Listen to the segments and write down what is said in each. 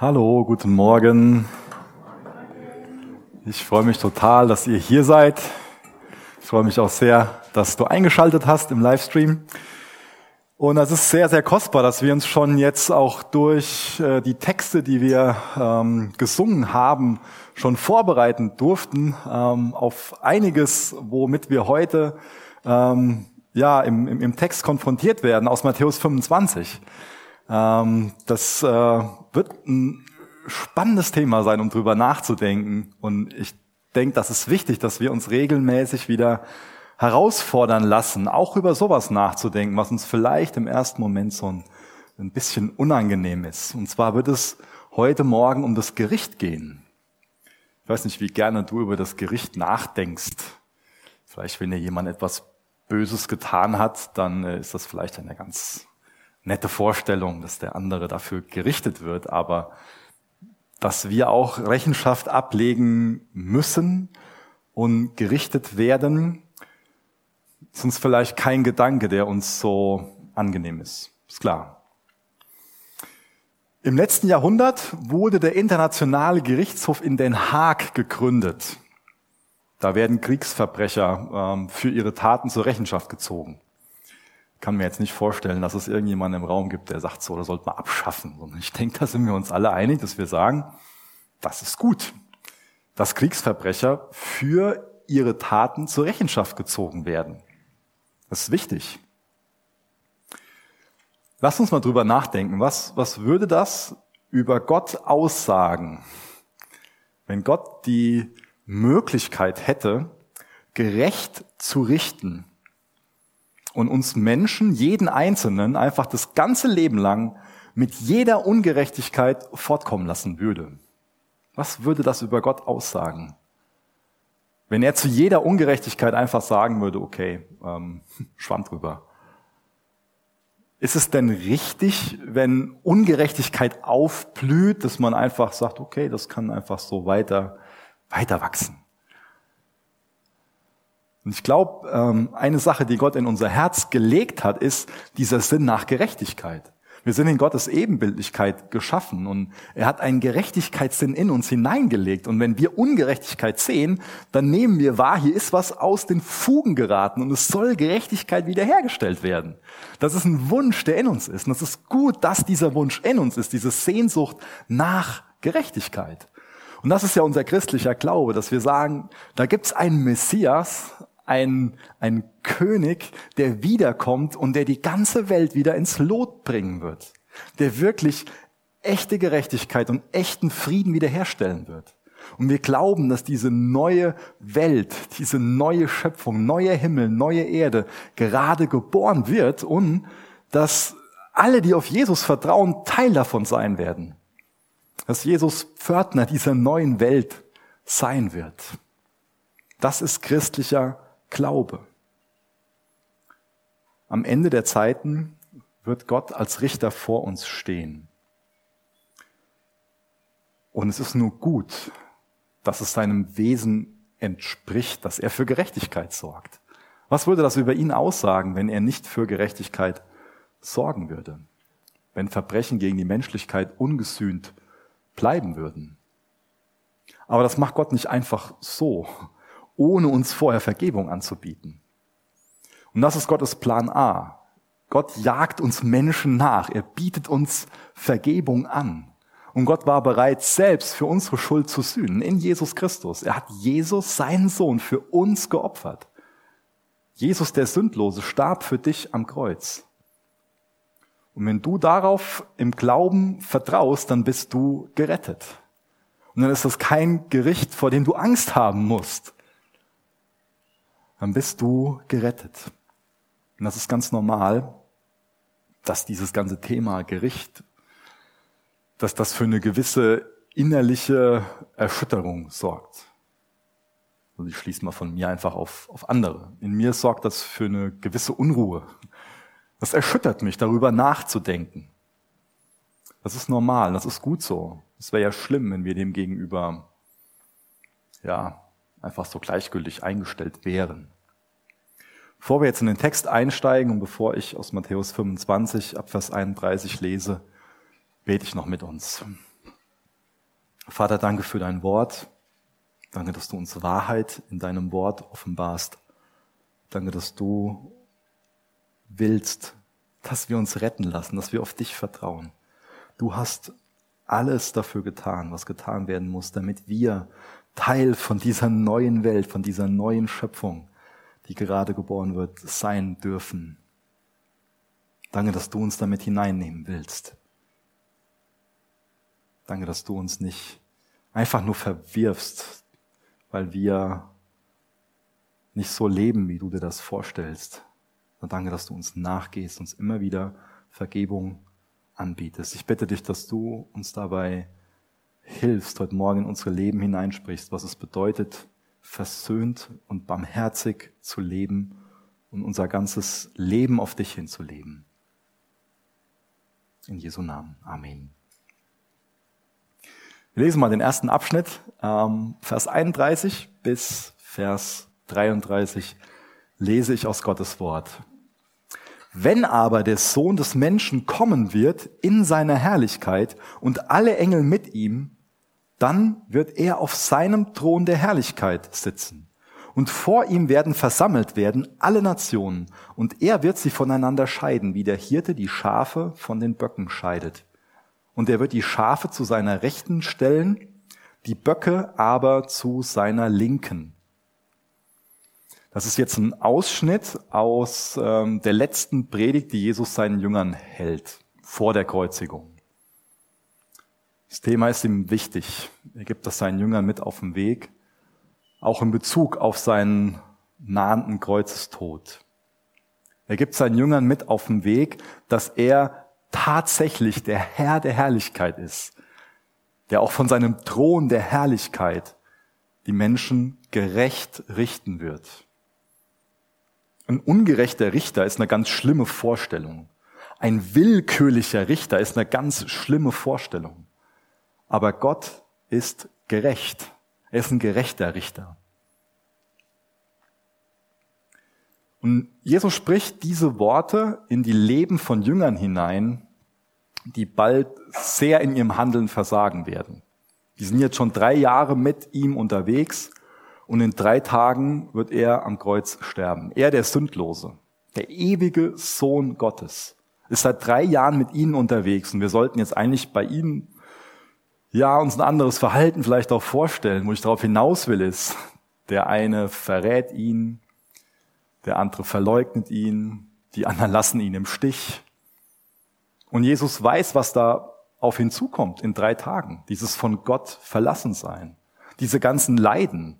Hallo, guten Morgen. Ich freue mich total, dass ihr hier seid. Ich freue mich auch sehr, dass du eingeschaltet hast im Livestream. Und es ist sehr, sehr kostbar, dass wir uns schon jetzt auch durch äh, die Texte, die wir ähm, gesungen haben, schon vorbereiten durften ähm, auf einiges, womit wir heute ähm, ja im, im, im Text konfrontiert werden aus Matthäus 25. Ähm, das äh, wird ein spannendes Thema sein, um drüber nachzudenken. Und ich denke, das ist wichtig, dass wir uns regelmäßig wieder herausfordern lassen, auch über sowas nachzudenken, was uns vielleicht im ersten Moment so ein, ein bisschen unangenehm ist. Und zwar wird es heute Morgen um das Gericht gehen. Ich weiß nicht, wie gerne du über das Gericht nachdenkst. Vielleicht, wenn dir jemand etwas Böses getan hat, dann äh, ist das vielleicht eine ganz nette Vorstellung, dass der andere dafür gerichtet wird, aber dass wir auch Rechenschaft ablegen müssen und gerichtet werden, ist uns vielleicht kein Gedanke, der uns so angenehm ist. Ist klar. Im letzten Jahrhundert wurde der Internationale Gerichtshof in Den Haag gegründet. Da werden Kriegsverbrecher ähm, für ihre Taten zur Rechenschaft gezogen kann mir jetzt nicht vorstellen, dass es irgendjemanden im Raum gibt, der sagt, so, das sollte man abschaffen. Und ich denke, da sind wir uns alle einig, dass wir sagen, das ist gut, dass Kriegsverbrecher für ihre Taten zur Rechenschaft gezogen werden. Das ist wichtig. Lass uns mal drüber nachdenken. Was, was würde das über Gott aussagen, wenn Gott die Möglichkeit hätte, gerecht zu richten und uns Menschen, jeden Einzelnen, einfach das ganze Leben lang mit jeder Ungerechtigkeit fortkommen lassen würde. Was würde das über Gott aussagen? Wenn er zu jeder Ungerechtigkeit einfach sagen würde, okay, ähm, schwamm drüber. Ist es denn richtig, wenn Ungerechtigkeit aufblüht, dass man einfach sagt, okay, das kann einfach so weiter, weiter wachsen? Und ich glaube, ähm, eine Sache, die Gott in unser Herz gelegt hat, ist dieser Sinn nach Gerechtigkeit. Wir sind in Gottes Ebenbildlichkeit geschaffen und er hat einen Gerechtigkeitssinn in uns hineingelegt. Und wenn wir Ungerechtigkeit sehen, dann nehmen wir wahr, hier ist was aus den Fugen geraten und es soll Gerechtigkeit wiederhergestellt werden. Das ist ein Wunsch, der in uns ist. Und es ist gut, dass dieser Wunsch in uns ist, diese Sehnsucht nach Gerechtigkeit. Und das ist ja unser christlicher Glaube, dass wir sagen, da gibt's einen Messias, ein, ein König, der wiederkommt und der die ganze Welt wieder ins Lot bringen wird. Der wirklich echte Gerechtigkeit und echten Frieden wiederherstellen wird. Und wir glauben, dass diese neue Welt, diese neue Schöpfung, neuer Himmel, neue Erde gerade geboren wird und dass alle, die auf Jesus vertrauen, Teil davon sein werden. Dass Jesus Pförtner dieser neuen Welt sein wird. Das ist christlicher Glaube. Am Ende der Zeiten wird Gott als Richter vor uns stehen. Und es ist nur gut, dass es seinem Wesen entspricht, dass er für Gerechtigkeit sorgt. Was würde das über ihn aussagen, wenn er nicht für Gerechtigkeit sorgen würde? Wenn Verbrechen gegen die Menschlichkeit ungesühnt bleiben würden? Aber das macht Gott nicht einfach so, ohne uns vorher Vergebung anzubieten. Und das ist Gottes Plan A. Gott jagt uns Menschen nach. Er bietet uns Vergebung an. Und Gott war bereit, selbst für unsere Schuld zu sühnen in Jesus Christus. Er hat Jesus, seinen Sohn, für uns geopfert. Jesus, der Sündlose, starb für dich am Kreuz. Und wenn du darauf im Glauben vertraust, dann bist du gerettet. Und dann ist das kein Gericht, vor dem du Angst haben musst, dann bist du gerettet. Und das ist ganz normal, dass dieses ganze Thema Gericht, dass das für eine gewisse innerliche Erschütterung sorgt. Also ich schließe mal von mir einfach auf, auf andere. In mir sorgt das für eine gewisse Unruhe. Das erschüttert mich, darüber nachzudenken. Das ist normal, das ist gut so. Es wäre ja schlimm, wenn wir dem gegenüber, ja, einfach so gleichgültig eingestellt wären. Bevor wir jetzt in den Text einsteigen und bevor ich aus Matthäus 25 ab Vers 31 lese, bete ich noch mit uns. Vater, danke für dein Wort. Danke, dass du uns Wahrheit in deinem Wort offenbarst. Danke, dass du willst, dass wir uns retten lassen, dass wir auf dich vertrauen. Du hast alles dafür getan, was getan werden muss, damit wir Teil von dieser neuen Welt, von dieser neuen Schöpfung, die gerade geboren wird, sein dürfen. Danke, dass du uns damit hineinnehmen willst. Danke, dass du uns nicht einfach nur verwirfst, weil wir nicht so leben, wie du dir das vorstellst. Und danke, dass du uns nachgehst, uns immer wieder Vergebung anbietest. Ich bitte dich, dass du uns dabei hilfst, heute Morgen in unsere Leben hineinsprichst, was es bedeutet, versöhnt und barmherzig zu leben und unser ganzes Leben auf dich hinzuleben. In Jesu Namen. Amen. Wir lesen mal den ersten Abschnitt, ähm, Vers 31 bis Vers 33 lese ich aus Gottes Wort. Wenn aber der Sohn des Menschen kommen wird in seiner Herrlichkeit und alle Engel mit ihm, dann wird er auf seinem Thron der Herrlichkeit sitzen. Und vor ihm werden versammelt werden alle Nationen, und er wird sie voneinander scheiden, wie der Hirte die Schafe von den Böcken scheidet und er wird die Schafe zu seiner Rechten stellen, die Böcke aber zu seiner Linken. Das ist jetzt ein Ausschnitt aus ähm, der letzten Predigt, die Jesus seinen Jüngern hält, vor der Kreuzigung. Das Thema ist ihm wichtig. Er gibt das seinen Jüngern mit auf den Weg, auch in Bezug auf seinen nahenden Kreuzestod. Er gibt seinen Jüngern mit auf den Weg, dass er tatsächlich der Herr der Herrlichkeit ist, der auch von seinem Thron der Herrlichkeit die Menschen gerecht richten wird. Ein ungerechter Richter ist eine ganz schlimme Vorstellung. Ein willkürlicher Richter ist eine ganz schlimme Vorstellung. Aber Gott ist gerecht. Er ist ein gerechter Richter. Und Jesus spricht diese Worte in die Leben von Jüngern hinein, die bald sehr in ihrem Handeln versagen werden. Die sind jetzt schon drei Jahre mit ihm unterwegs und in drei Tagen wird er am Kreuz sterben. Er, der Sündlose, der ewige Sohn Gottes, ist seit drei Jahren mit ihnen unterwegs und wir sollten jetzt eigentlich bei ihnen ja, uns ein anderes Verhalten vielleicht auch vorstellen. Wo ich darauf hinaus will, ist, der eine verrät ihn, der andere verleugnet ihn, die anderen lassen ihn im Stich. Und Jesus weiß, was da auf ihn zukommt in drei Tagen. Dieses von Gott verlassen sein. Diese ganzen Leiden.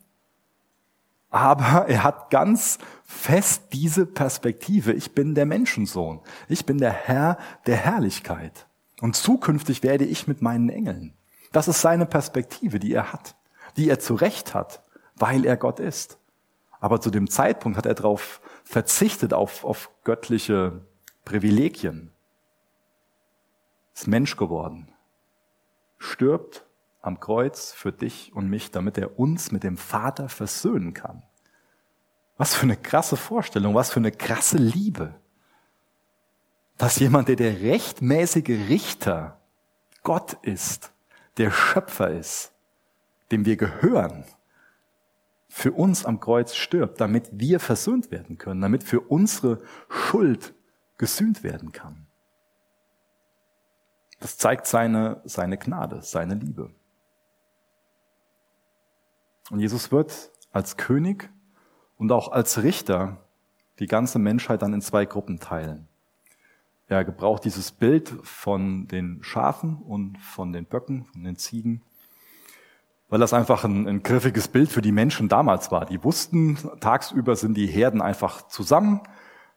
Aber er hat ganz fest diese Perspektive. Ich bin der Menschensohn. Ich bin der Herr der Herrlichkeit. Und zukünftig werde ich mit meinen Engeln. Das ist seine Perspektive, die er hat, die er zu Recht hat, weil er Gott ist. Aber zu dem Zeitpunkt hat er darauf verzichtet, auf, auf göttliche Privilegien. Ist Mensch geworden. Stirbt am Kreuz für dich und mich, damit er uns mit dem Vater versöhnen kann. Was für eine krasse Vorstellung, was für eine krasse Liebe. Dass jemand, der der rechtmäßige Richter Gott ist, der Schöpfer ist, dem wir gehören, für uns am Kreuz stirbt, damit wir versöhnt werden können, damit für unsere Schuld gesühnt werden kann. Das zeigt seine, seine Gnade, seine Liebe. Und Jesus wird als König und auch als Richter die ganze Menschheit dann in zwei Gruppen teilen. Er gebraucht dieses Bild von den Schafen und von den Böcken, von den Ziegen weil das einfach ein, ein griffiges Bild für die Menschen damals war. Die wussten, tagsüber sind die Herden einfach zusammen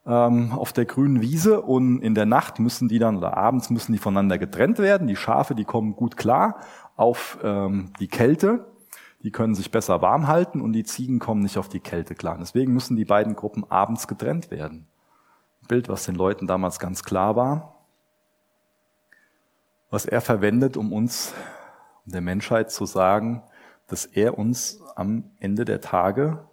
ähm, auf der grünen Wiese und in der Nacht müssen die dann oder abends müssen die voneinander getrennt werden. Die Schafe, die kommen gut klar auf ähm, die Kälte, die können sich besser warm halten und die Ziegen kommen nicht auf die Kälte klar. Deswegen müssen die beiden Gruppen abends getrennt werden. Bild, was den Leuten damals ganz klar war, was er verwendet, um uns der Menschheit zu sagen, dass er uns am Ende der Tage,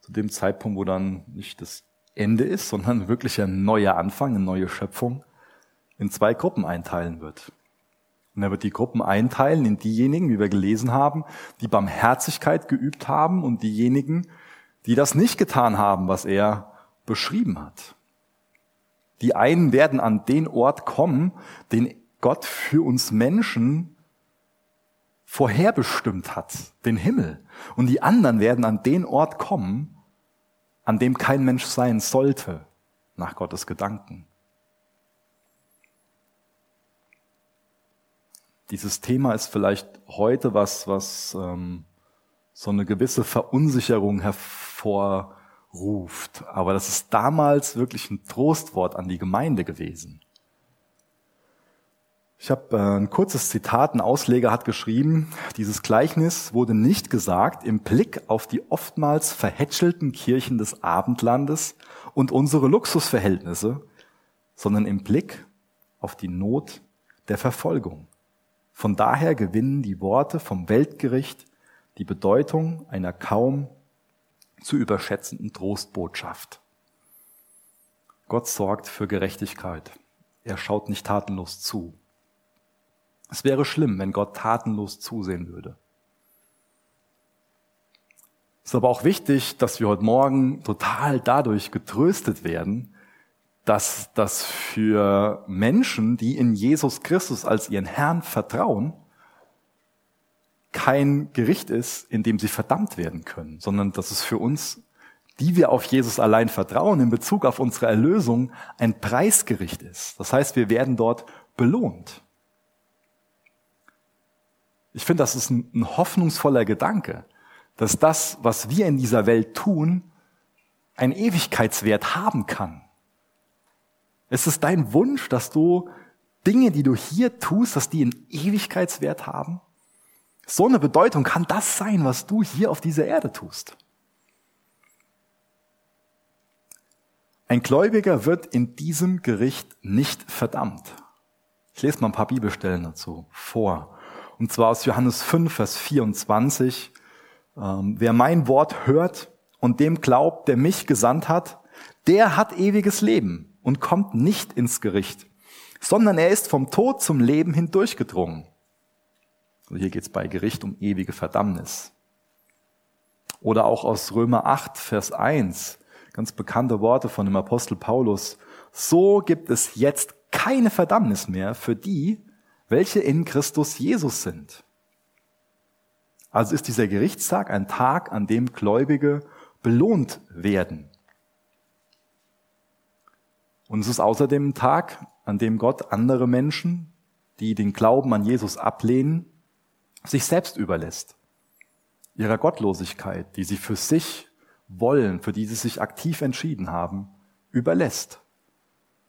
zu dem Zeitpunkt, wo dann nicht das Ende ist, sondern wirklich ein neuer Anfang, eine neue Schöpfung, in zwei Gruppen einteilen wird. Und er wird die Gruppen einteilen in diejenigen, wie wir gelesen haben, die Barmherzigkeit geübt haben und diejenigen, die das nicht getan haben, was er beschrieben hat. Die einen werden an den Ort kommen, den Gott für uns Menschen vorherbestimmt hat, den Himmel. Und die anderen werden an den Ort kommen, an dem kein Mensch sein sollte, nach Gottes Gedanken. Dieses Thema ist vielleicht heute was, was ähm, so eine gewisse Verunsicherung hervorruft. Aber das ist damals wirklich ein Trostwort an die Gemeinde gewesen. Ich habe äh, ein kurzes Zitat, ein Ausleger hat geschrieben, dieses Gleichnis wurde nicht gesagt im Blick auf die oftmals verhätschelten Kirchen des Abendlandes und unsere Luxusverhältnisse, sondern im Blick auf die Not der Verfolgung. Von daher gewinnen die Worte vom Weltgericht die Bedeutung einer kaum zu überschätzenden Trostbotschaft. Gott sorgt für Gerechtigkeit. Er schaut nicht tatenlos zu. Es wäre schlimm, wenn Gott tatenlos zusehen würde. Es ist aber auch wichtig, dass wir heute Morgen total dadurch getröstet werden, dass das für Menschen, die in Jesus Christus als ihren Herrn vertrauen, kein Gericht ist, in dem sie verdammt werden können, sondern dass es für uns, die wir auf Jesus allein vertrauen, in Bezug auf unsere Erlösung ein Preisgericht ist. Das heißt, wir werden dort belohnt. Ich finde, das ist ein, hoffnungsvoller Gedanke, dass das, was wir in dieser Welt tun, einen Ewigkeitswert haben kann. Es ist dein Wunsch, dass du Dinge, die du hier tust, dass die einen Ewigkeitswert haben? So eine Bedeutung kann das sein, was du hier auf dieser Erde tust. Ein Gläubiger wird in diesem Gericht nicht verdammt. Ich lese mal ein paar Bibelstellen dazu vor. Und zwar aus Johannes 5, Vers 24. Ähm, wer mein Wort hört und dem glaubt, der mich gesandt hat, der hat ewiges Leben und kommt nicht ins Gericht, sondern er ist vom Tod zum Leben hindurchgedrungen. Also hier geht es bei Gericht um ewige Verdammnis. Oder auch aus Römer 8, Vers 1, ganz bekannte Worte von dem Apostel Paulus. So gibt es jetzt keine Verdammnis mehr für die, welche in Christus Jesus sind. Also ist dieser Gerichtstag ein Tag, an dem Gläubige belohnt werden. Und es ist außerdem ein Tag, an dem Gott andere Menschen, die den Glauben an Jesus ablehnen, sich selbst überlässt. Ihrer Gottlosigkeit, die sie für sich wollen, für die sie sich aktiv entschieden haben, überlässt.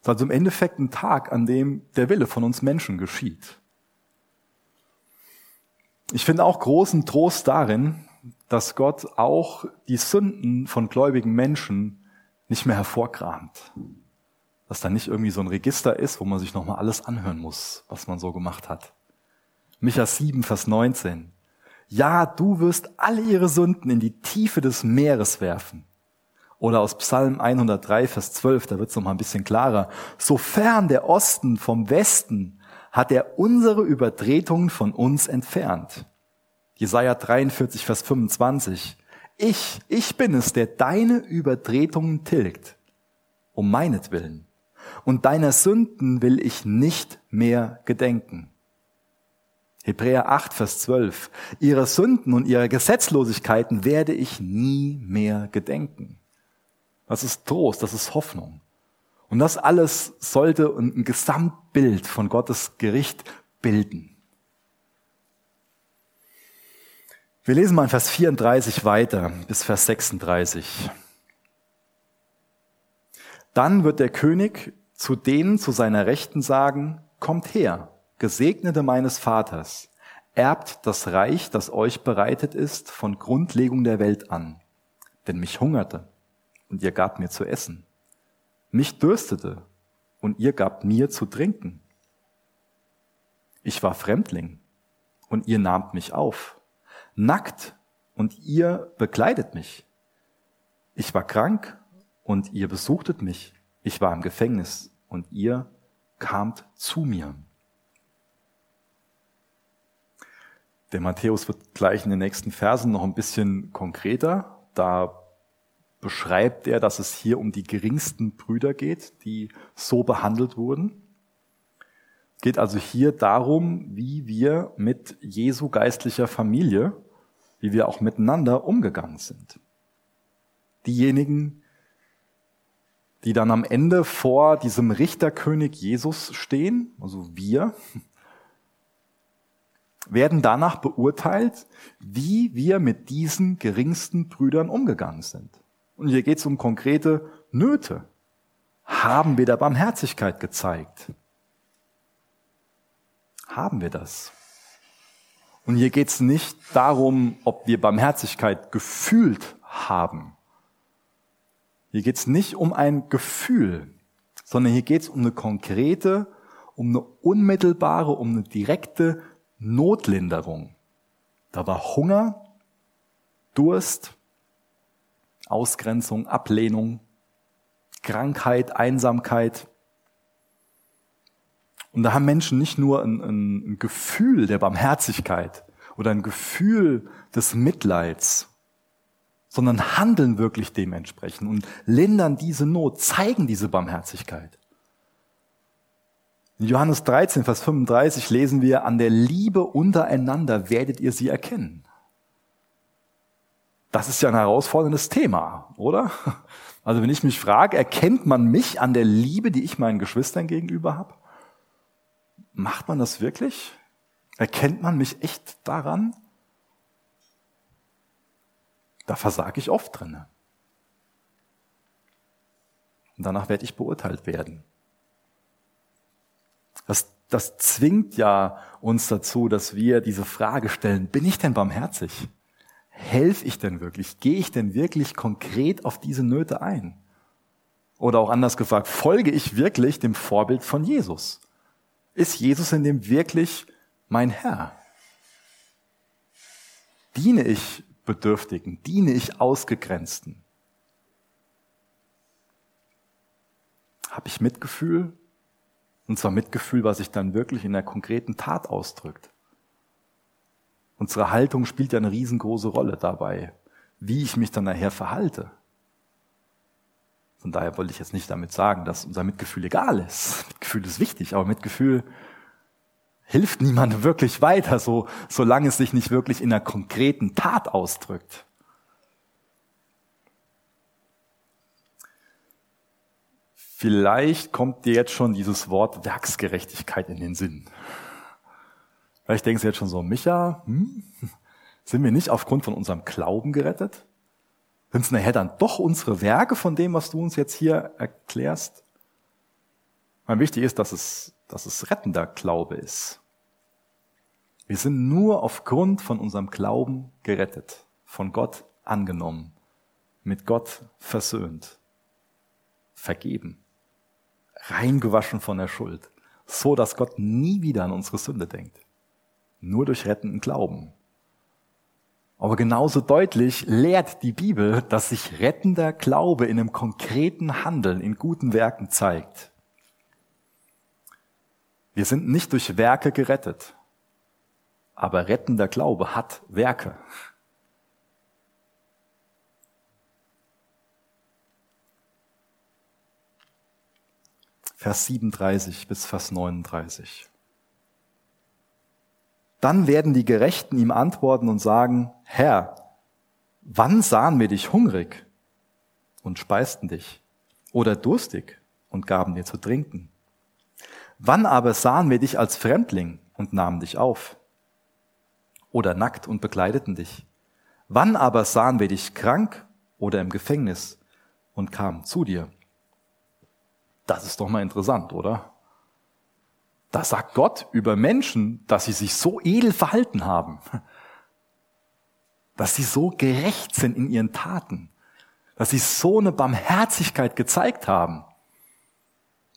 Es ist also im Endeffekt ein Tag, an dem der Wille von uns Menschen geschieht. Ich finde auch großen Trost darin, dass Gott auch die Sünden von gläubigen Menschen nicht mehr hervorkramt. Dass da nicht irgendwie so ein Register ist, wo man sich nochmal alles anhören muss, was man so gemacht hat. Micha 7, Vers 19. Ja, du wirst alle ihre Sünden in die Tiefe des Meeres werfen. Oder aus Psalm 103, Vers 12, da wird es nochmal ein bisschen klarer. Sofern der Osten vom Westen hat er unsere Übertretungen von uns entfernt. Jesaja 43, Vers 25. Ich, ich bin es, der deine Übertretungen tilgt, um meinetwillen. Und deiner Sünden will ich nicht mehr gedenken. Hebräer 8, Vers 12. Ihre Sünden und ihre Gesetzlosigkeiten werde ich nie mehr gedenken. Das ist Trost, das ist Hoffnung. Und das alles sollte ein Gesamtbild von Gottes Gericht bilden. Wir lesen mal in Vers 34 weiter bis Vers 36. Dann wird der König zu denen zu seiner Rechten sagen, kommt her, Gesegnete meines Vaters, erbt das Reich, das euch bereitet ist von Grundlegung der Welt an. Denn mich hungerte und ihr gabt mir zu essen. Mich dürstete und ihr gabt mir zu trinken. Ich war Fremdling und ihr nahmt mich auf. Nackt und ihr bekleidet mich. Ich war krank und ihr besuchtet mich. Ich war im Gefängnis und ihr kamt zu mir. Der Matthäus wird gleich in den nächsten Versen noch ein bisschen konkreter. Da beschreibt er, dass es hier um die geringsten Brüder geht, die so behandelt wurden. Es geht also hier darum, wie wir mit Jesu geistlicher Familie, wie wir auch miteinander umgegangen sind. Diejenigen, die dann am Ende vor diesem Richterkönig Jesus stehen, also wir, werden danach beurteilt, wie wir mit diesen geringsten Brüdern umgegangen sind. Und hier geht es um konkrete Nöte. Haben wir da Barmherzigkeit gezeigt? Haben wir das? Und hier geht es nicht darum, ob wir Barmherzigkeit gefühlt haben. Hier geht es nicht um ein Gefühl, sondern hier geht es um eine konkrete, um eine unmittelbare, um eine direkte Notlinderung. Da war Hunger, Durst, Ausgrenzung, Ablehnung, Krankheit, Einsamkeit. Und da haben Menschen nicht nur ein, ein, Gefühl der Barmherzigkeit oder ein Gefühl des Mitleids, sondern handeln wirklich dementsprechend und lindern diese Not, zeigen diese Barmherzigkeit. In Johannes 13, Vers 35 lesen wir, an der Liebe untereinander werdet ihr sie erkennen. Das ist ja ein herausforderndes Thema, oder? Also wenn ich mich frage, erkennt man mich an der Liebe, die ich meinen Geschwistern gegenüber habe? Macht man das wirklich? Erkennt man mich echt daran? Da versage ich oft drin. Und danach werde ich beurteilt werden. Das, das zwingt ja uns dazu, dass wir diese Frage stellen, bin ich denn barmherzig? Helfe ich denn wirklich? Gehe ich denn wirklich konkret auf diese Nöte ein? Oder auch anders gefragt, folge ich wirklich dem Vorbild von Jesus? Ist Jesus in dem wirklich mein Herr? Diene ich Bedürftigen? Diene ich Ausgegrenzten? Habe ich Mitgefühl? Und zwar Mitgefühl, was sich dann wirklich in der konkreten Tat ausdrückt. Unsere Haltung spielt ja eine riesengroße Rolle dabei, wie ich mich dann nachher verhalte. Von daher wollte ich jetzt nicht damit sagen, dass unser Mitgefühl egal ist. Mitgefühl ist wichtig, aber Mitgefühl hilft niemandem wirklich weiter, so, solange es sich nicht wirklich in einer konkreten Tat ausdrückt. Vielleicht kommt dir jetzt schon dieses Wort Werksgerechtigkeit in den Sinn. Vielleicht denkst du jetzt schon so, Micha, hm, sind wir nicht aufgrund von unserem Glauben gerettet? Sind es nachher dann doch unsere Werke von dem, was du uns jetzt hier erklärst? Mein wichtig ist, dass es dass es rettender Glaube ist. Wir sind nur aufgrund von unserem Glauben gerettet, von Gott angenommen, mit Gott versöhnt, vergeben, reingewaschen von der Schuld, so dass Gott nie wieder an unsere Sünde denkt. Nur durch rettenden Glauben. Aber genauso deutlich lehrt die Bibel, dass sich rettender Glaube in einem konkreten Handeln, in guten Werken zeigt. Wir sind nicht durch Werke gerettet, aber rettender Glaube hat Werke. Vers 37 bis Vers 39. Dann werden die Gerechten ihm antworten und sagen, Herr, wann sahen wir dich hungrig und speisten dich oder durstig und gaben dir zu trinken? Wann aber sahen wir dich als Fremdling und nahmen dich auf? Oder nackt und bekleideten dich? Wann aber sahen wir dich krank oder im Gefängnis und kamen zu dir? Das ist doch mal interessant, oder? Da sagt Gott über Menschen, dass sie sich so edel verhalten haben, dass sie so gerecht sind in ihren Taten, dass sie so eine Barmherzigkeit gezeigt haben.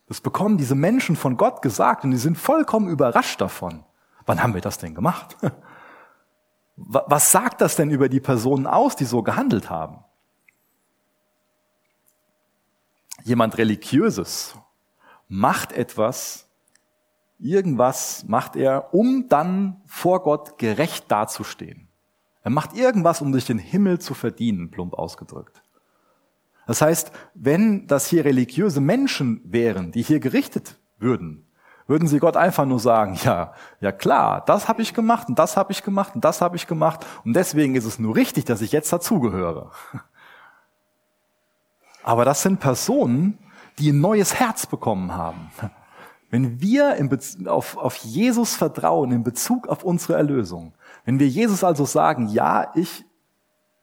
Das bekommen diese Menschen von Gott gesagt und die sind vollkommen überrascht davon. Wann haben wir das denn gemacht? Was sagt das denn über die Personen aus, die so gehandelt haben? Jemand Religiöses macht etwas, Irgendwas macht er, um dann vor Gott gerecht dazustehen. Er macht irgendwas, um sich den Himmel zu verdienen, plump ausgedrückt. Das heißt, wenn das hier religiöse Menschen wären, die hier gerichtet würden, würden sie Gott einfach nur sagen, ja, ja klar, das habe ich gemacht und das habe ich gemacht und das habe ich gemacht und deswegen ist es nur richtig, dass ich jetzt dazugehöre. Aber das sind Personen, die ein neues Herz bekommen haben. Wenn wir auf, auf Jesus vertrauen in Bezug auf unsere Erlösung, wenn wir Jesus also sagen, ja, ich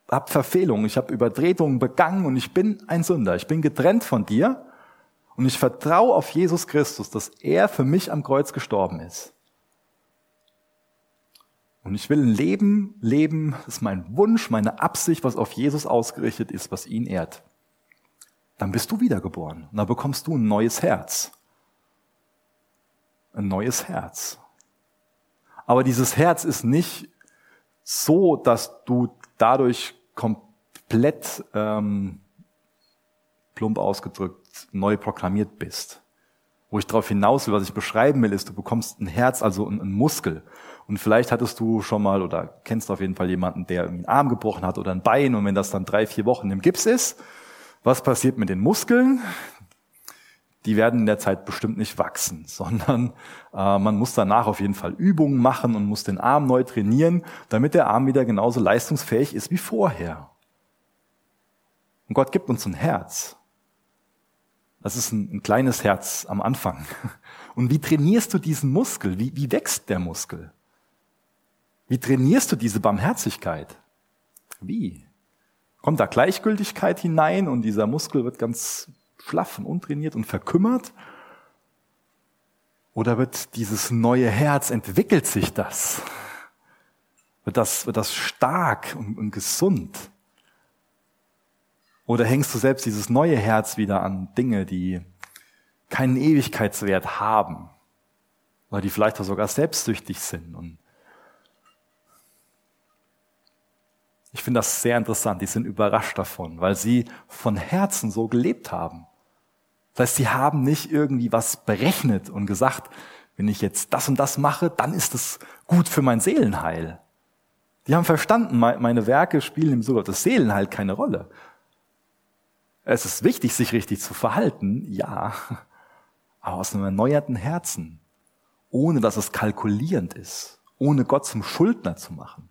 habe Verfehlungen, ich habe Übertretungen begangen und ich bin ein Sünder, ich bin getrennt von dir, und ich vertraue auf Jesus Christus, dass er für mich am Kreuz gestorben ist. Und ich will ein Leben leben, das ist mein Wunsch, meine Absicht, was auf Jesus ausgerichtet ist, was ihn ehrt. Dann bist du wiedergeboren und dann bekommst du ein neues Herz. Ein neues Herz. Aber dieses Herz ist nicht so, dass du dadurch komplett ähm, plump ausgedrückt neu proklamiert bist. Wo ich darauf hinaus will, was ich beschreiben will, ist, du bekommst ein Herz, also einen Muskel. Und vielleicht hattest du schon mal oder kennst auf jeden Fall jemanden, der einen Arm gebrochen hat oder ein Bein und wenn das dann drei, vier Wochen im Gips ist, was passiert mit den Muskeln? Die werden in der Zeit bestimmt nicht wachsen, sondern äh, man muss danach auf jeden Fall Übungen machen und muss den Arm neu trainieren, damit der Arm wieder genauso leistungsfähig ist wie vorher. Und Gott gibt uns ein Herz. Das ist ein, ein kleines Herz am Anfang. Und wie trainierst du diesen Muskel? Wie, wie wächst der Muskel? Wie trainierst du diese Barmherzigkeit? Wie? Kommt da Gleichgültigkeit hinein und dieser Muskel wird ganz schlaff und untrainiert und verkümmert? Oder wird dieses neue Herz, entwickelt sich das? Wird das, wird das stark und, und gesund? Oder hängst du selbst dieses neue Herz wieder an Dinge, die keinen Ewigkeitswert haben? Oder die vielleicht auch sogar selbstsüchtig sind? Und ich finde das sehr interessant. Die sind überrascht davon, weil sie von Herzen so gelebt haben. Das heißt, sie haben nicht irgendwie was berechnet und gesagt, wenn ich jetzt das und das mache, dann ist es gut für mein Seelenheil. Die haben verstanden, meine Werke spielen im sogar das Seelenheil keine Rolle. Es ist wichtig, sich richtig zu verhalten, ja, aber aus einem erneuerten Herzen, ohne dass es kalkulierend ist, ohne Gott zum Schuldner zu machen.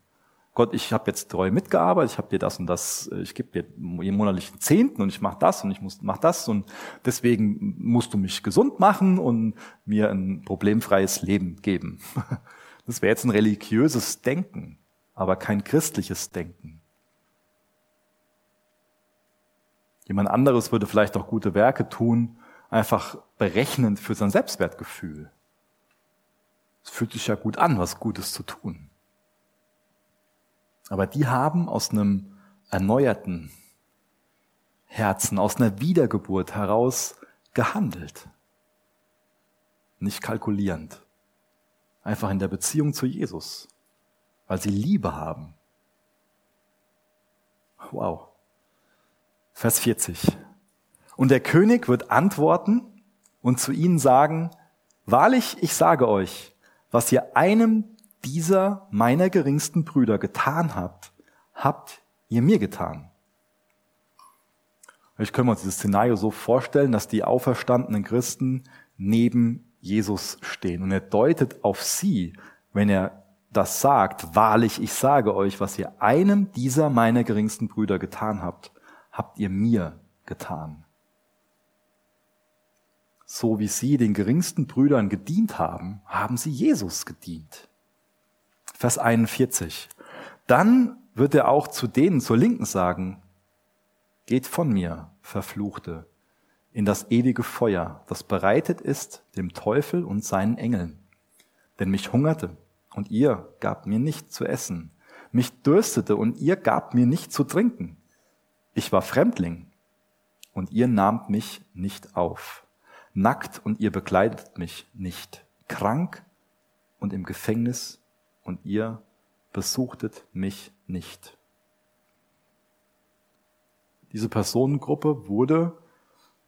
Gott, ich habe jetzt treu mitgearbeitet, ich habe dir das und das, ich gebe dir jeden monatlichen Zehnten und ich mache das und ich muss mach das und deswegen musst du mich gesund machen und mir ein problemfreies Leben geben. Das wäre jetzt ein religiöses Denken, aber kein christliches Denken. Jemand anderes würde vielleicht auch gute Werke tun, einfach berechnend für sein Selbstwertgefühl. Es fühlt sich ja gut an, was Gutes zu tun. Aber die haben aus einem erneuerten Herzen, aus einer Wiedergeburt heraus gehandelt. Nicht kalkulierend. Einfach in der Beziehung zu Jesus. Weil sie Liebe haben. Wow. Vers 40. Und der König wird antworten und zu ihnen sagen, wahrlich, ich sage euch, was ihr einem dieser meiner geringsten Brüder getan habt, habt ihr mir getan. Ich können wir uns dieses Szenario so vorstellen, dass die auferstandenen Christen neben Jesus stehen. Und er deutet auf sie, wenn er das sagt, wahrlich, ich sage euch, was ihr einem dieser meiner geringsten Brüder getan habt, habt ihr mir getan. So wie sie den geringsten Brüdern gedient haben, haben sie Jesus gedient. Vers 41. Dann wird er auch zu denen zur Linken sagen, geht von mir, Verfluchte, in das ewige Feuer, das bereitet ist dem Teufel und seinen Engeln. Denn mich hungerte und ihr gabt mir nicht zu essen, mich dürstete und ihr gabt mir nicht zu trinken. Ich war Fremdling und ihr nahmt mich nicht auf. Nackt und ihr bekleidet mich nicht. Krank und im Gefängnis und ihr besuchtet mich nicht. Diese Personengruppe wurde,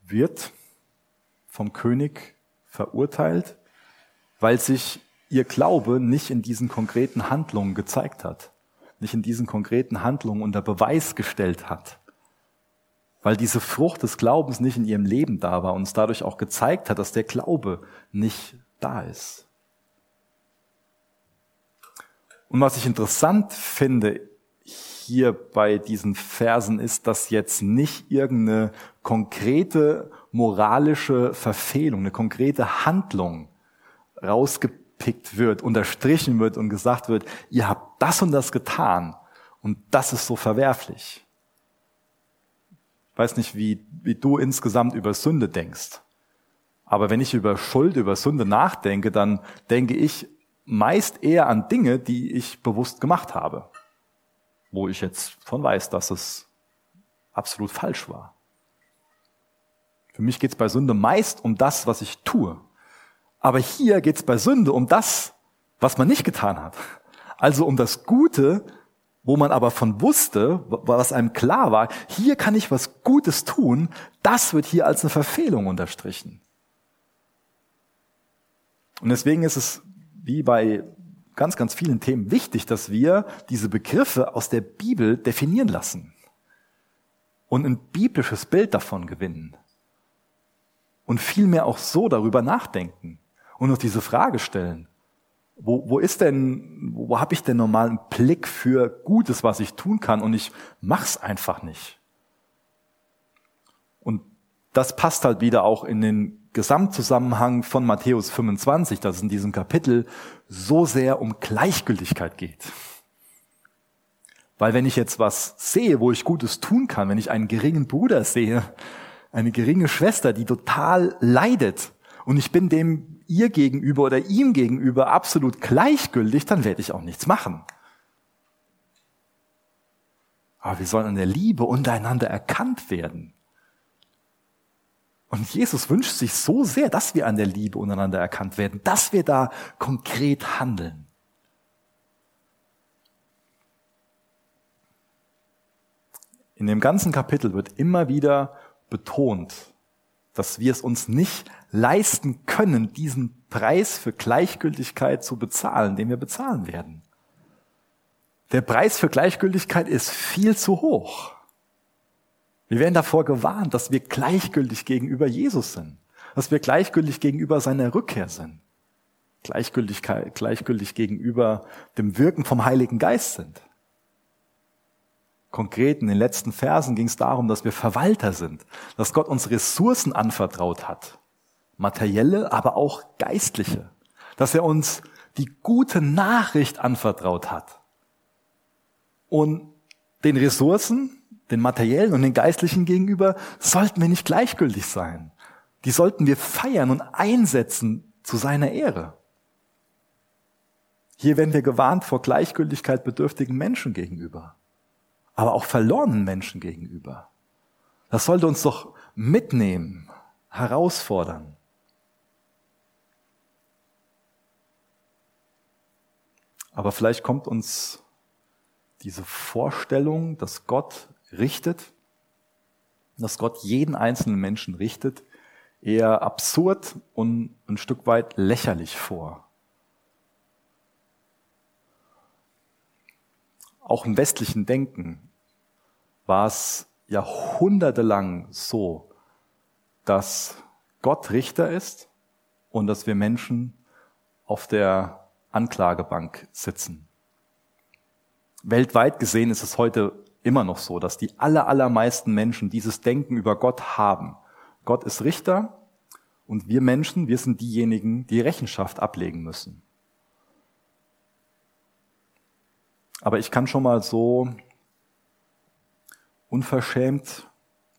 wird vom König verurteilt weil sich ihr Glaube nicht in diesen konkreten Handlungen gezeigt hat, nicht in diesen konkreten Handlungen unter Beweis gestellt hat, weil diese Frucht des Glaubens nicht in ihrem Leben da war und es dadurch auch gezeigt hat, dass der Glaube nicht da ist. Und was ich interessant finde hier bei diesen Versen ist, dass jetzt nicht irgendeine konkrete moralische Verfehlung, eine konkrete Handlung rausgepickt wird, unterstrichen wird und gesagt wird, ihr habt das und das getan und das ist so verwerflich. Ich weiß nicht, wie, wie du insgesamt über Sünde denkst. Aber wenn ich über Schuld, über Sünde nachdenke, dann denke ich meist eher an Dinge, die ich bewusst gemacht habe wo ich jetzt von weiß, dass es absolut falsch war. Für mich geht es bei Sünde meist um das, was ich tue. Aber hier geht es bei Sünde um das, was man nicht getan hat. Also um das Gute, wo man aber von wusste, was einem klar war, hier kann ich was Gutes tun, das wird hier als eine Verfehlung unterstrichen. Und deswegen ist es wie bei ganz, ganz vielen Themen wichtig, dass wir diese Begriffe aus der Bibel definieren lassen und ein biblisches Bild davon gewinnen und vielmehr auch so darüber nachdenken und uns diese Frage stellen. Wo, wo ist denn, wo habe ich denn normal einen Blick für Gutes, was ich tun kann und ich mach's einfach nicht? Und das passt halt wieder auch in den Gesamtzusammenhang von Matthäus 25, dass es in diesem Kapitel so sehr um Gleichgültigkeit geht. Weil wenn ich jetzt was sehe, wo ich Gutes tun kann, wenn ich einen geringen Bruder sehe, eine geringe Schwester, die total leidet und ich bin dem ihr gegenüber oder ihm gegenüber absolut gleichgültig, dann werde ich auch nichts machen. Aber wir sollen an der Liebe untereinander erkannt werden. Und Jesus wünscht sich so sehr, dass wir an der Liebe untereinander erkannt werden, dass wir da konkret handeln. In dem ganzen Kapitel wird immer wieder betont, dass wir es uns nicht leisten können, diesen Preis für Gleichgültigkeit zu bezahlen, den wir bezahlen werden. Der Preis für Gleichgültigkeit ist viel zu hoch. Wir werden davor gewarnt, dass wir gleichgültig gegenüber Jesus sind, dass wir gleichgültig gegenüber seiner Rückkehr sind, gleichgültig, gleichgültig gegenüber dem Wirken vom Heiligen Geist sind. Konkret in den letzten Versen ging es darum, dass wir Verwalter sind, dass Gott uns Ressourcen anvertraut hat, materielle, aber auch geistliche, dass er uns die gute Nachricht anvertraut hat. Und den Ressourcen, den materiellen und den geistlichen gegenüber, sollten wir nicht gleichgültig sein. Die sollten wir feiern und einsetzen zu seiner Ehre. Hier werden wir gewarnt vor Gleichgültigkeit bedürftigen Menschen gegenüber, aber auch verlorenen Menschen gegenüber. Das sollte uns doch mitnehmen, herausfordern. Aber vielleicht kommt uns diese Vorstellung, dass Gott richtet, dass Gott jeden einzelnen Menschen richtet, eher absurd und ein Stück weit lächerlich vor. Auch im westlichen Denken war es jahrhundertelang so, dass Gott Richter ist und dass wir Menschen auf der Anklagebank sitzen. Weltweit gesehen ist es heute immer noch so, dass die aller, allermeisten Menschen dieses Denken über Gott haben. Gott ist Richter und wir Menschen, wir sind diejenigen, die Rechenschaft ablegen müssen. Aber ich kann schon mal so unverschämt,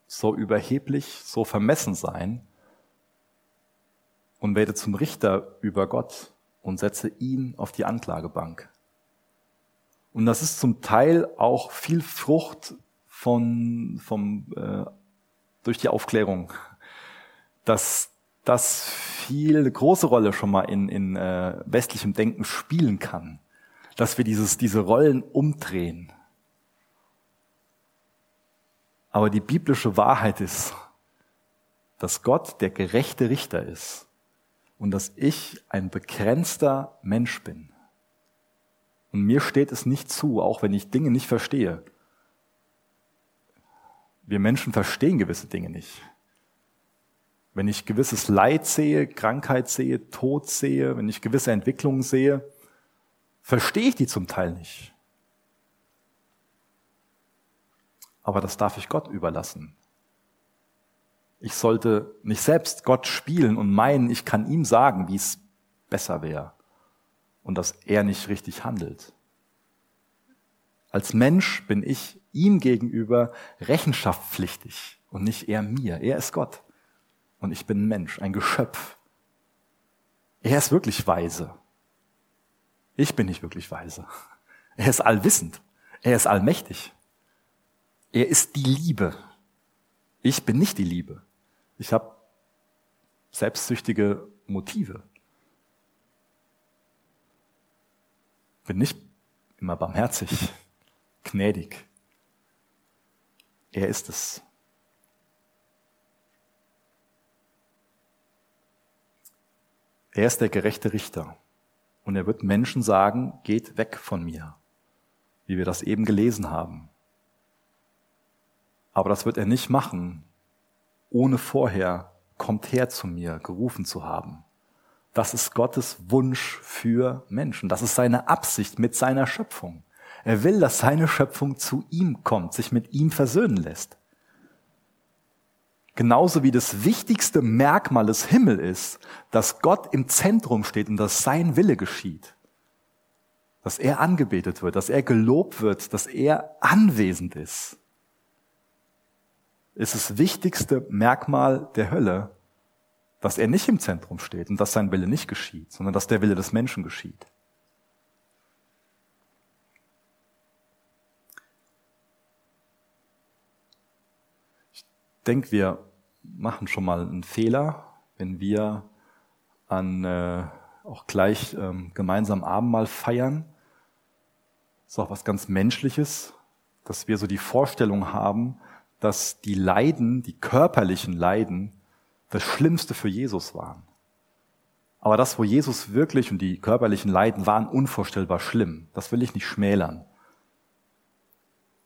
so überheblich, so vermessen sein und werde zum Richter über Gott und setze ihn auf die Anklagebank. Und das ist zum Teil auch viel Frucht von, vom, äh, durch die Aufklärung, dass das viel eine große Rolle schon mal in, in äh, westlichem Denken spielen kann, dass wir dieses, diese Rollen umdrehen. Aber die biblische Wahrheit ist, dass Gott der gerechte Richter ist, und dass ich ein begrenzter Mensch bin. Und mir steht es nicht zu, auch wenn ich Dinge nicht verstehe. Wir Menschen verstehen gewisse Dinge nicht. Wenn ich gewisses Leid sehe, Krankheit sehe, Tod sehe, wenn ich gewisse Entwicklungen sehe, verstehe ich die zum Teil nicht. Aber das darf ich Gott überlassen. Ich sollte nicht selbst Gott spielen und meinen, ich kann ihm sagen, wie es besser wäre und dass er nicht richtig handelt. Als Mensch bin ich ihm gegenüber rechenschaftspflichtig und nicht er mir. Er ist Gott und ich bin ein Mensch, ein Geschöpf. Er ist wirklich weise. Ich bin nicht wirklich weise. Er ist allwissend. Er ist allmächtig. Er ist die Liebe. Ich bin nicht die Liebe. Ich habe selbstsüchtige Motive. Bin nicht immer barmherzig, gnädig. Er ist es. Er ist der gerechte Richter. Und er wird Menschen sagen, geht weg von mir, wie wir das eben gelesen haben. Aber das wird er nicht machen, ohne vorher kommt her zu mir gerufen zu haben. Das ist Gottes Wunsch für Menschen. Das ist seine Absicht mit seiner Schöpfung. Er will, dass seine Schöpfung zu ihm kommt, sich mit ihm versöhnen lässt. Genauso wie das wichtigste Merkmal des Himmels ist, dass Gott im Zentrum steht und dass sein Wille geschieht. Dass er angebetet wird, dass er gelobt wird, dass er anwesend ist ist das wichtigste Merkmal der Hölle, dass er nicht im Zentrum steht und dass sein Wille nicht geschieht, sondern dass der Wille des Menschen geschieht. Ich denke, wir machen schon mal einen Fehler, wenn wir an äh, auch gleich ähm, gemeinsam Abendmahl feiern. Das ist auch was ganz Menschliches, dass wir so die Vorstellung haben, dass die Leiden, die körperlichen Leiden, das Schlimmste für Jesus waren. Aber das, wo Jesus wirklich und die körperlichen Leiden waren unvorstellbar schlimm, das will ich nicht schmälern.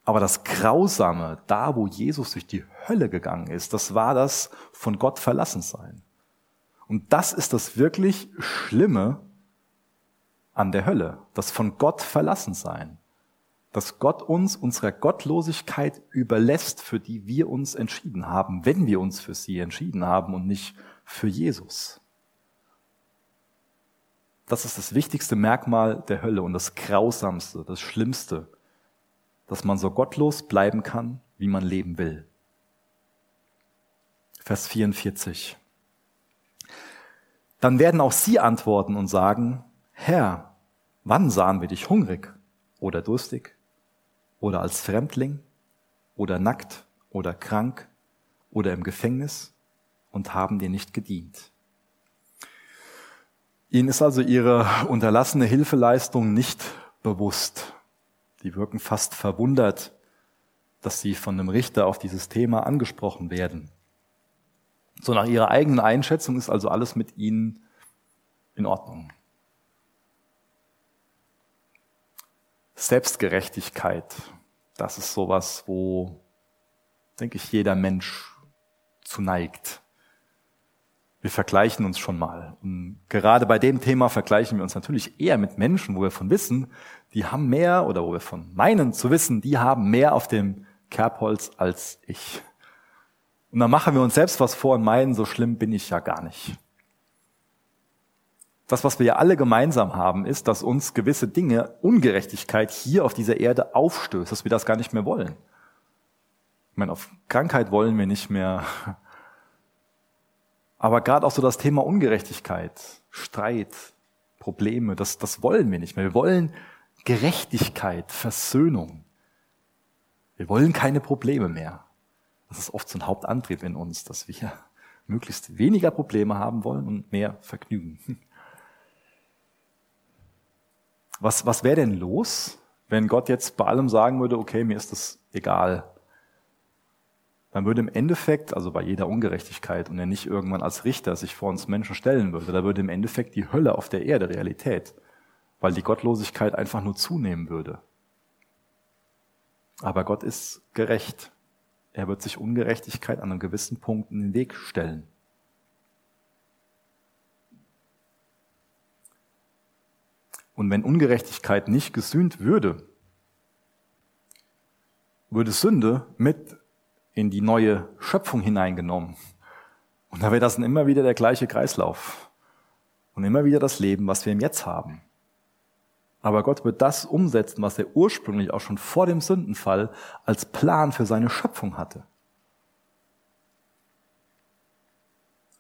Aber das Grausame, da wo Jesus durch die Hölle gegangen ist, das war das von Gott verlassen sein. Und das ist das wirklich Schlimme an der Hölle, das von Gott verlassen sein dass Gott uns unserer Gottlosigkeit überlässt, für die wir uns entschieden haben, wenn wir uns für sie entschieden haben und nicht für Jesus. Das ist das wichtigste Merkmal der Hölle und das Grausamste, das Schlimmste, dass man so gottlos bleiben kann, wie man leben will. Vers 44. Dann werden auch sie antworten und sagen, Herr, wann sahen wir dich hungrig oder durstig oder als Fremdling oder nackt oder krank oder im Gefängnis und haben dir nicht gedient. Ihnen ist also ihre unterlassene Hilfeleistung nicht bewusst. Die wirken fast verwundert, dass sie von einem Richter auf dieses Thema angesprochen werden. So nach ihrer eigenen Einschätzung ist also alles mit ihnen in Ordnung. Selbstgerechtigkeit, das ist sowas, wo, denke ich, jeder Mensch zu neigt. Wir vergleichen uns schon mal. Und gerade bei dem Thema vergleichen wir uns natürlich eher mit Menschen, wo wir von wissen, die haben mehr, oder wo wir von meinen zu wissen, die haben mehr auf dem Kerbholz als ich. Und dann machen wir uns selbst was vor und meinen, so schlimm bin ich ja gar nicht das, was wir ja alle gemeinsam haben, ist, dass uns gewisse Dinge, Ungerechtigkeit hier auf dieser Erde aufstößt, dass wir das gar nicht mehr wollen. Ich meine, auf Krankheit wollen wir nicht mehr. Aber gerade auch so das Thema Ungerechtigkeit, Streit, Probleme, das, das wollen wir nicht mehr. Wir wollen Gerechtigkeit, Versöhnung. Wir wollen keine Probleme mehr. Das ist oft so ein Hauptantrieb in uns, dass wir möglichst weniger Probleme haben wollen und mehr Vergnügen. Was, was wäre denn los, wenn Gott jetzt bei allem sagen würde, okay, mir ist das egal. dann würde im Endeffekt, also bei jeder Ungerechtigkeit und er nicht irgendwann als Richter sich vor uns Menschen stellen würde, da würde im Endeffekt die Hölle auf der Erde Realität, weil die Gottlosigkeit einfach nur zunehmen würde. Aber Gott ist gerecht. Er wird sich Ungerechtigkeit an einem gewissen Punkt in den Weg stellen. Und wenn Ungerechtigkeit nicht gesühnt würde, würde Sünde mit in die neue Schöpfung hineingenommen. Und da wäre das dann immer wieder der gleiche Kreislauf. Und immer wieder das Leben, was wir im Jetzt haben. Aber Gott wird das umsetzen, was er ursprünglich auch schon vor dem Sündenfall als Plan für seine Schöpfung hatte.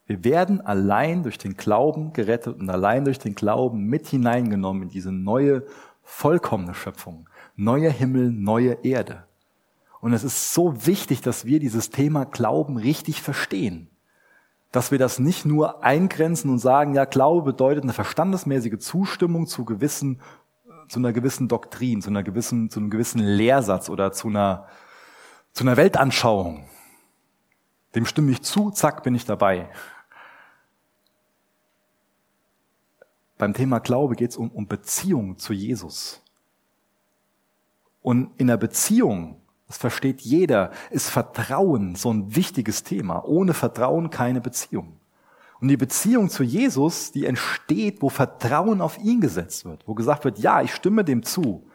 Wir werden allein durch den Glauben gerettet und allein durch den Glauben mit hineingenommen in diese neue, vollkommene Schöpfung. Neuer Himmel, neue Erde. Und es ist so wichtig, dass wir dieses Thema Glauben richtig verstehen. Dass wir das nicht nur eingrenzen und sagen, ja, Glaube bedeutet eine verstandesmäßige Zustimmung zu gewissen, zu einer gewissen Doktrin, zu einer gewissen, zu einem gewissen Lehrsatz oder zu einer, zu einer Weltanschauung. Dem stimme ich zu, zack, bin ich dabei. Beim Thema Glaube geht es um, um Beziehung zu Jesus. Und in der Beziehung das versteht jeder, ist Vertrauen so ein wichtiges Thema. Ohne Vertrauen keine Beziehung. Und die Beziehung zu Jesus, die entsteht, wo Vertrauen auf ihn gesetzt wird, wo gesagt wird, ja, ich stimme dem zu.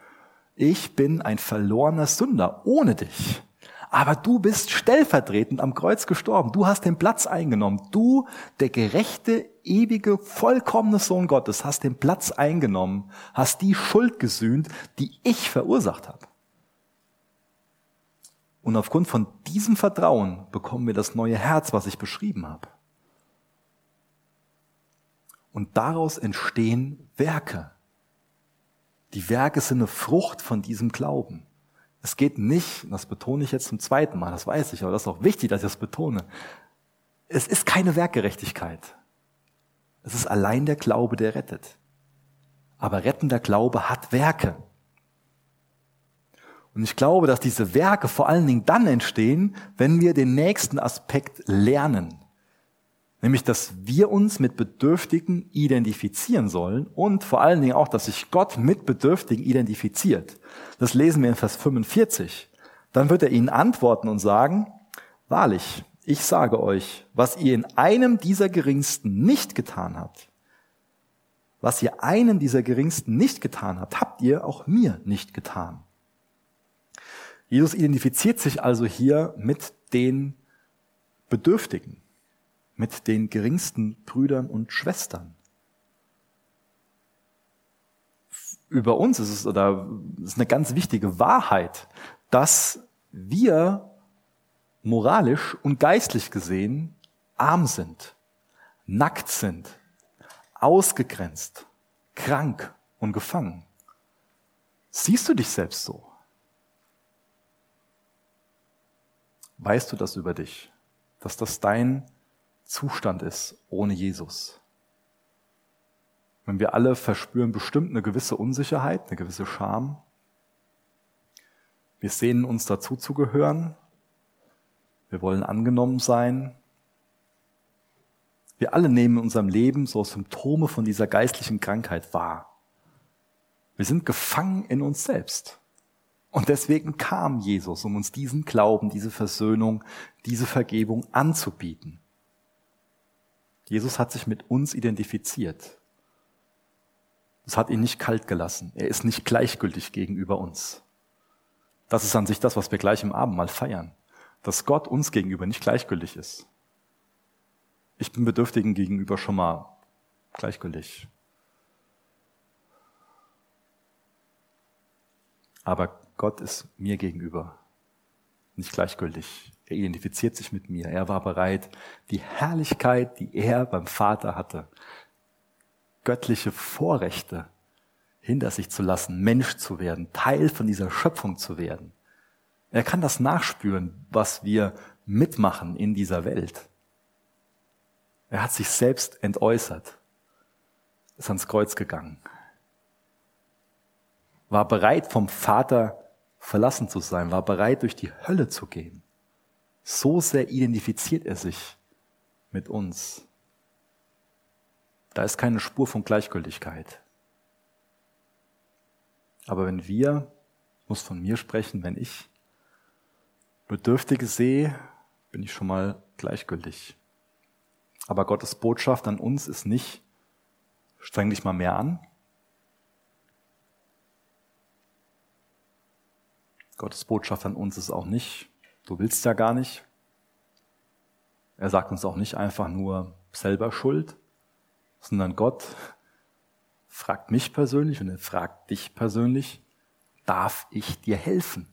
Ich bin ein verlorener Sünder ohne dich. Aber du bist stellvertretend am Kreuz gestorben. Du hast den Platz eingenommen. Du, der gerechte, ewige, vollkommene Sohn Gottes, hast den Platz eingenommen, hast die Schuld gesühnt, die ich verursacht habe. Und aufgrund von diesem Vertrauen bekommen wir das neue Herz, was ich beschrieben habe. Und daraus entstehen Werke. Die Werke sind eine Frucht von diesem Glauben. Es geht nicht, das betone ich jetzt zum zweiten Mal, das weiß ich, aber das ist auch wichtig, dass ich das betone. Es ist keine Werkgerechtigkeit. Es ist allein der Glaube, der rettet. Aber rettender Glaube hat Werke. Und ich glaube, dass diese Werke vor allen Dingen dann entstehen, wenn wir den nächsten Aspekt lernen. Nämlich, dass wir uns mit Bedürftigen identifizieren sollen und vor allen Dingen auch, dass sich Gott mit Bedürftigen identifiziert. Das lesen wir in Vers 45. Dann wird er ihnen antworten und sagen, wahrlich, ich sage euch, was ihr in einem dieser Geringsten nicht getan habt, was ihr einem dieser Geringsten nicht getan habt, habt ihr auch mir nicht getan. Jesus identifiziert sich also hier mit den Bedürftigen, mit den geringsten Brüdern und Schwestern. Über uns ist es oder ist eine ganz wichtige Wahrheit, dass wir moralisch und geistlich gesehen arm sind, nackt sind, ausgegrenzt, krank und gefangen. Siehst du dich selbst so? Weißt du das über dich, dass das dein Zustand ist ohne Jesus? Wenn wir alle verspüren bestimmt eine gewisse Unsicherheit, eine gewisse Scham. Wir sehnen uns dazu zu gehören. Wir wollen angenommen sein. Wir alle nehmen in unserem Leben so Symptome von dieser geistlichen Krankheit wahr. Wir sind gefangen in uns selbst. Und deswegen kam Jesus, um uns diesen Glauben, diese Versöhnung, diese Vergebung anzubieten. Jesus hat sich mit uns identifiziert. Das hat ihn nicht kalt gelassen. Er ist nicht gleichgültig gegenüber uns. Das ist an sich das, was wir gleich im Abendmahl feiern. Dass Gott uns gegenüber nicht gleichgültig ist. Ich bin Bedürftigen gegenüber schon mal gleichgültig. Aber Gott ist mir gegenüber nicht gleichgültig. Er identifiziert sich mit mir. Er war bereit, die Herrlichkeit, die er beim Vater hatte, göttliche Vorrechte hinter sich zu lassen, Mensch zu werden, Teil von dieser Schöpfung zu werden. Er kann das nachspüren, was wir mitmachen in dieser Welt. Er hat sich selbst entäußert, ist ans Kreuz gegangen, war bereit vom Vater verlassen zu sein, war bereit, durch die Hölle zu gehen. So sehr identifiziert er sich mit uns. Da ist keine Spur von Gleichgültigkeit. Aber wenn wir, muss von mir sprechen, wenn ich Bedürftige sehe, bin ich schon mal gleichgültig. Aber Gottes Botschaft an uns ist nicht, streng dich mal mehr an. Gottes Botschaft an uns ist auch nicht, du willst ja gar nicht. Er sagt uns auch nicht einfach nur selber Schuld, sondern Gott fragt mich persönlich und er fragt dich persönlich, darf ich dir helfen?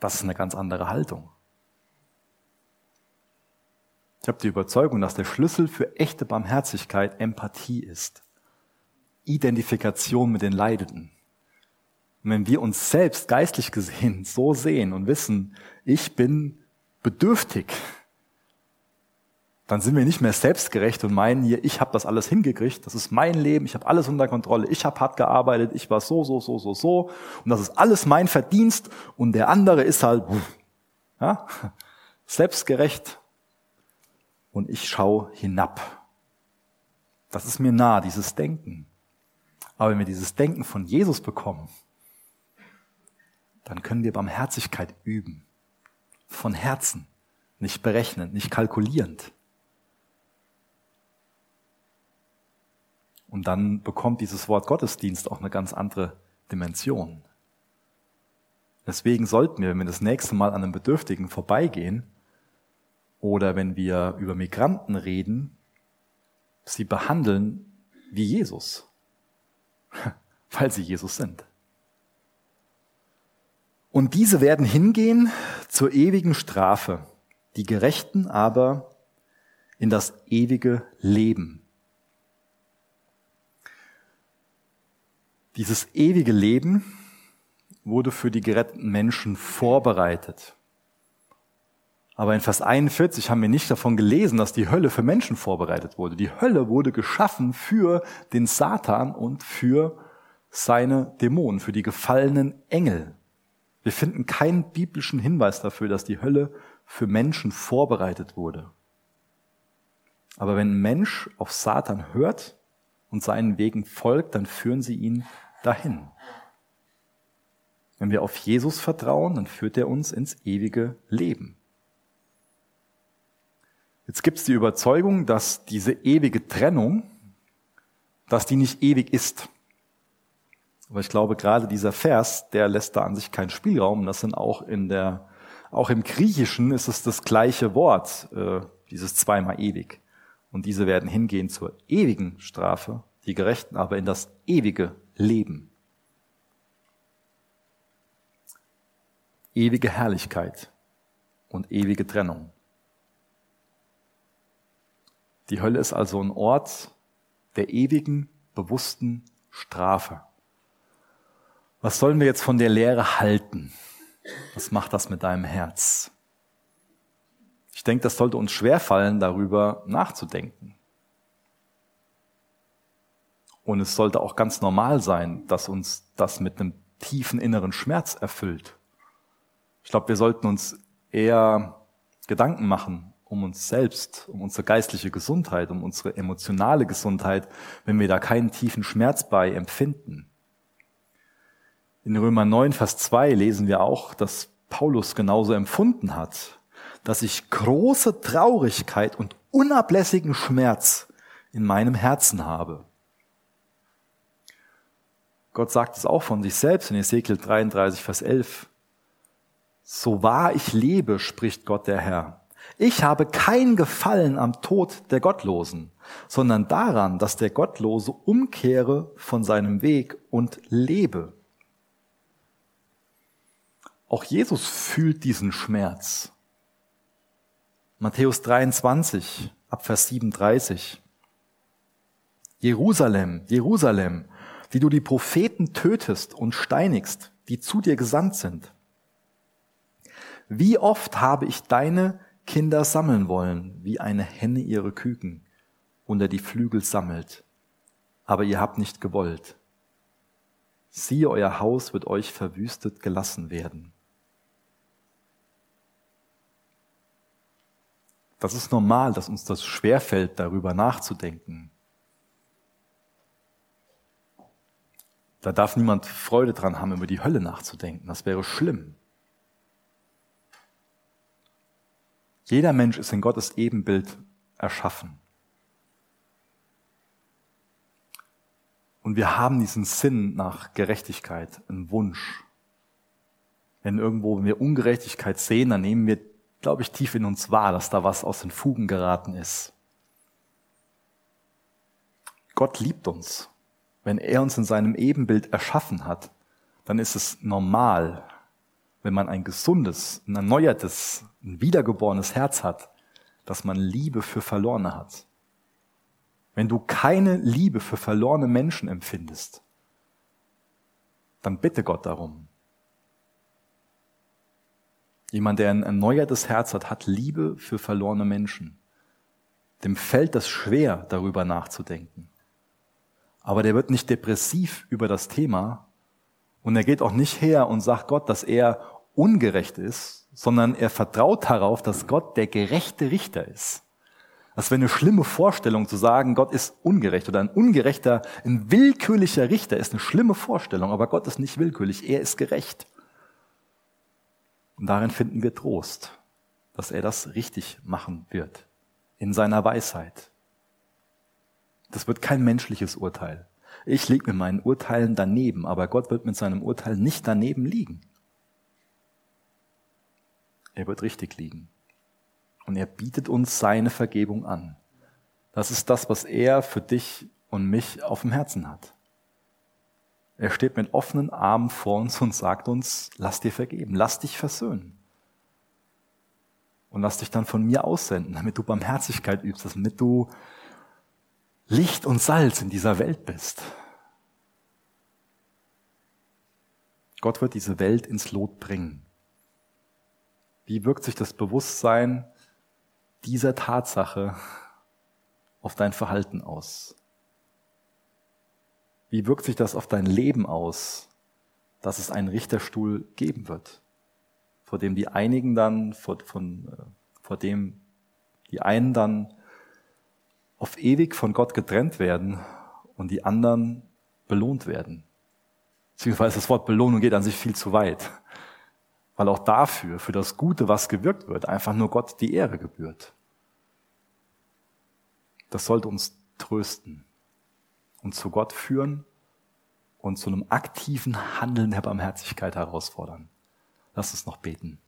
Das ist eine ganz andere Haltung. Ich habe die Überzeugung, dass der Schlüssel für echte Barmherzigkeit Empathie ist. Identifikation mit den Leidenden. Und wenn wir uns selbst geistlich gesehen so sehen und wissen, ich bin bedürftig, dann sind wir nicht mehr selbstgerecht und meinen hier, ich habe das alles hingekriegt, das ist mein Leben, ich habe alles unter Kontrolle, ich habe hart gearbeitet, ich war so, so, so, so, so und das ist alles mein Verdienst und der andere ist halt ja, selbstgerecht und ich schaue hinab. Das ist mir nah, dieses Denken. Aber wenn wir dieses Denken von Jesus bekommen, dann können wir Barmherzigkeit üben. Von Herzen, nicht berechnend, nicht kalkulierend. Und dann bekommt dieses Wort Gottesdienst auch eine ganz andere Dimension. Deswegen sollten wir, wenn wir das nächste Mal an einem Bedürftigen vorbeigehen oder wenn wir über Migranten reden, sie behandeln wie Jesus, weil sie Jesus sind. Und diese werden hingehen zur ewigen Strafe, die Gerechten aber in das ewige Leben. Dieses ewige Leben wurde für die geretteten Menschen vorbereitet. Aber in Vers 41 haben wir nicht davon gelesen, dass die Hölle für Menschen vorbereitet wurde. Die Hölle wurde geschaffen für den Satan und für seine Dämonen, für die gefallenen Engel. Wir finden keinen biblischen Hinweis dafür, dass die Hölle für Menschen vorbereitet wurde. Aber wenn ein Mensch auf Satan hört und seinen Wegen folgt, dann führen sie ihn dahin. Wenn wir auf Jesus vertrauen, dann führt er uns ins ewige Leben. Jetzt gibt es die Überzeugung, dass diese ewige Trennung, dass die nicht ewig ist. Aber ich glaube, gerade dieser Vers, der lässt da an sich keinen Spielraum. Das sind auch in der, auch im Griechischen ist es das gleiche Wort, äh, dieses zweimal ewig. Und diese werden hingehen zur ewigen Strafe, die Gerechten aber in das ewige Leben. Ewige Herrlichkeit und ewige Trennung. Die Hölle ist also ein Ort der ewigen, bewussten Strafe. Was sollen wir jetzt von der Lehre halten? Was macht das mit deinem Herz? Ich denke, das sollte uns schwerfallen, darüber nachzudenken. Und es sollte auch ganz normal sein, dass uns das mit einem tiefen inneren Schmerz erfüllt. Ich glaube, wir sollten uns eher Gedanken machen um uns selbst, um unsere geistliche Gesundheit, um unsere emotionale Gesundheit, wenn wir da keinen tiefen Schmerz bei empfinden. In Römer 9, Vers 2 lesen wir auch, dass Paulus genauso empfunden hat, dass ich große Traurigkeit und unablässigen Schmerz in meinem Herzen habe. Gott sagt es auch von sich selbst in Ezekiel 33, Vers 11. So wahr ich lebe, spricht Gott der Herr. Ich habe kein Gefallen am Tod der Gottlosen, sondern daran, dass der Gottlose umkehre von seinem Weg und lebe. Auch Jesus fühlt diesen Schmerz. Matthäus 23, Abvers 37. Jerusalem, Jerusalem, wie du die Propheten tötest und steinigst, die zu dir gesandt sind. Wie oft habe ich deine Kinder sammeln wollen, wie eine Henne ihre Küken unter die Flügel sammelt, aber ihr habt nicht gewollt. Siehe, euer Haus wird euch verwüstet gelassen werden. Das ist normal, dass uns das schwerfällt, darüber nachzudenken. Da darf niemand Freude dran haben, über die Hölle nachzudenken. Das wäre schlimm. Jeder Mensch ist in Gottes Ebenbild erschaffen. Und wir haben diesen Sinn nach Gerechtigkeit, einen Wunsch. Wenn irgendwo wir Ungerechtigkeit sehen, dann nehmen wir, glaube ich, tief in uns wahr, dass da was aus den Fugen geraten ist. Gott liebt uns. Wenn er uns in seinem Ebenbild erschaffen hat, dann ist es normal, wenn man ein gesundes, ein erneuertes, ein wiedergeborenes Herz hat, dass man Liebe für Verlorene hat. Wenn du keine Liebe für verlorene Menschen empfindest, dann bitte Gott darum. Jemand, der ein erneuertes Herz hat, hat Liebe für verlorene Menschen. Dem fällt es schwer, darüber nachzudenken. Aber der wird nicht depressiv über das Thema und er geht auch nicht her und sagt Gott, dass er ungerecht ist, sondern er vertraut darauf, dass Gott der gerechte Richter ist. Das wäre eine schlimme Vorstellung zu sagen, Gott ist ungerecht oder ein ungerechter, ein willkürlicher Richter ist eine schlimme Vorstellung, aber Gott ist nicht willkürlich, er ist gerecht. Und darin finden wir Trost, dass er das richtig machen wird, in seiner Weisheit. Das wird kein menschliches Urteil. Ich liege mit meinen Urteilen daneben, aber Gott wird mit seinem Urteil nicht daneben liegen. Er wird richtig liegen. Und er bietet uns seine Vergebung an. Das ist das, was er für dich und mich auf dem Herzen hat. Er steht mit offenen Armen vor uns und sagt uns, lass dir vergeben, lass dich versöhnen. Und lass dich dann von mir aussenden, damit du Barmherzigkeit übst, damit du Licht und Salz in dieser Welt bist. Gott wird diese Welt ins Lot bringen. Wie wirkt sich das Bewusstsein dieser Tatsache auf dein Verhalten aus? Wie wirkt sich das auf dein Leben aus, dass es einen Richterstuhl geben wird, vor dem die einigen dann, vor, von, äh, vor dem die einen dann auf ewig von Gott getrennt werden und die anderen belohnt werden. Beziehungsweise das Wort Belohnung geht an sich viel zu weit weil auch dafür, für das Gute, was gewirkt wird, einfach nur Gott die Ehre gebührt. Das sollte uns trösten und zu Gott führen und zu einem aktiven Handeln der Barmherzigkeit herausfordern. Lass uns noch beten.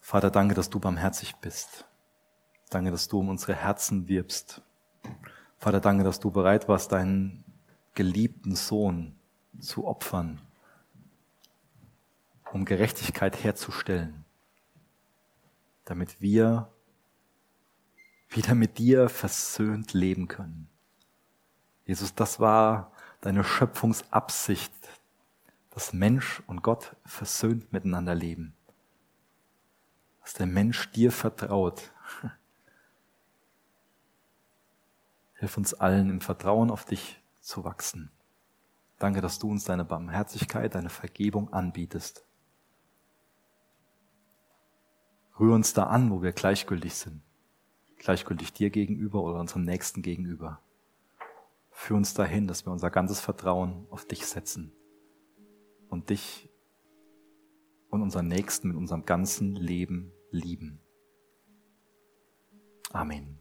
Vater, danke, dass du barmherzig bist. Danke, dass du um unsere Herzen wirbst. Vater, danke, dass du bereit warst, deinen geliebten Sohn zu opfern, um Gerechtigkeit herzustellen, damit wir wieder mit dir versöhnt leben können. Jesus, das war deine Schöpfungsabsicht, dass Mensch und Gott versöhnt miteinander leben. Dass der Mensch dir vertraut, Hilf uns allen im Vertrauen auf dich zu wachsen. Danke, dass du uns deine Barmherzigkeit, deine Vergebung anbietest. Rühr uns da an, wo wir gleichgültig sind. Gleichgültig dir gegenüber oder unserem Nächsten gegenüber. Führ uns dahin, dass wir unser ganzes Vertrauen auf dich setzen und dich und unseren Nächsten mit unserem ganzen Leben lieben. Amen.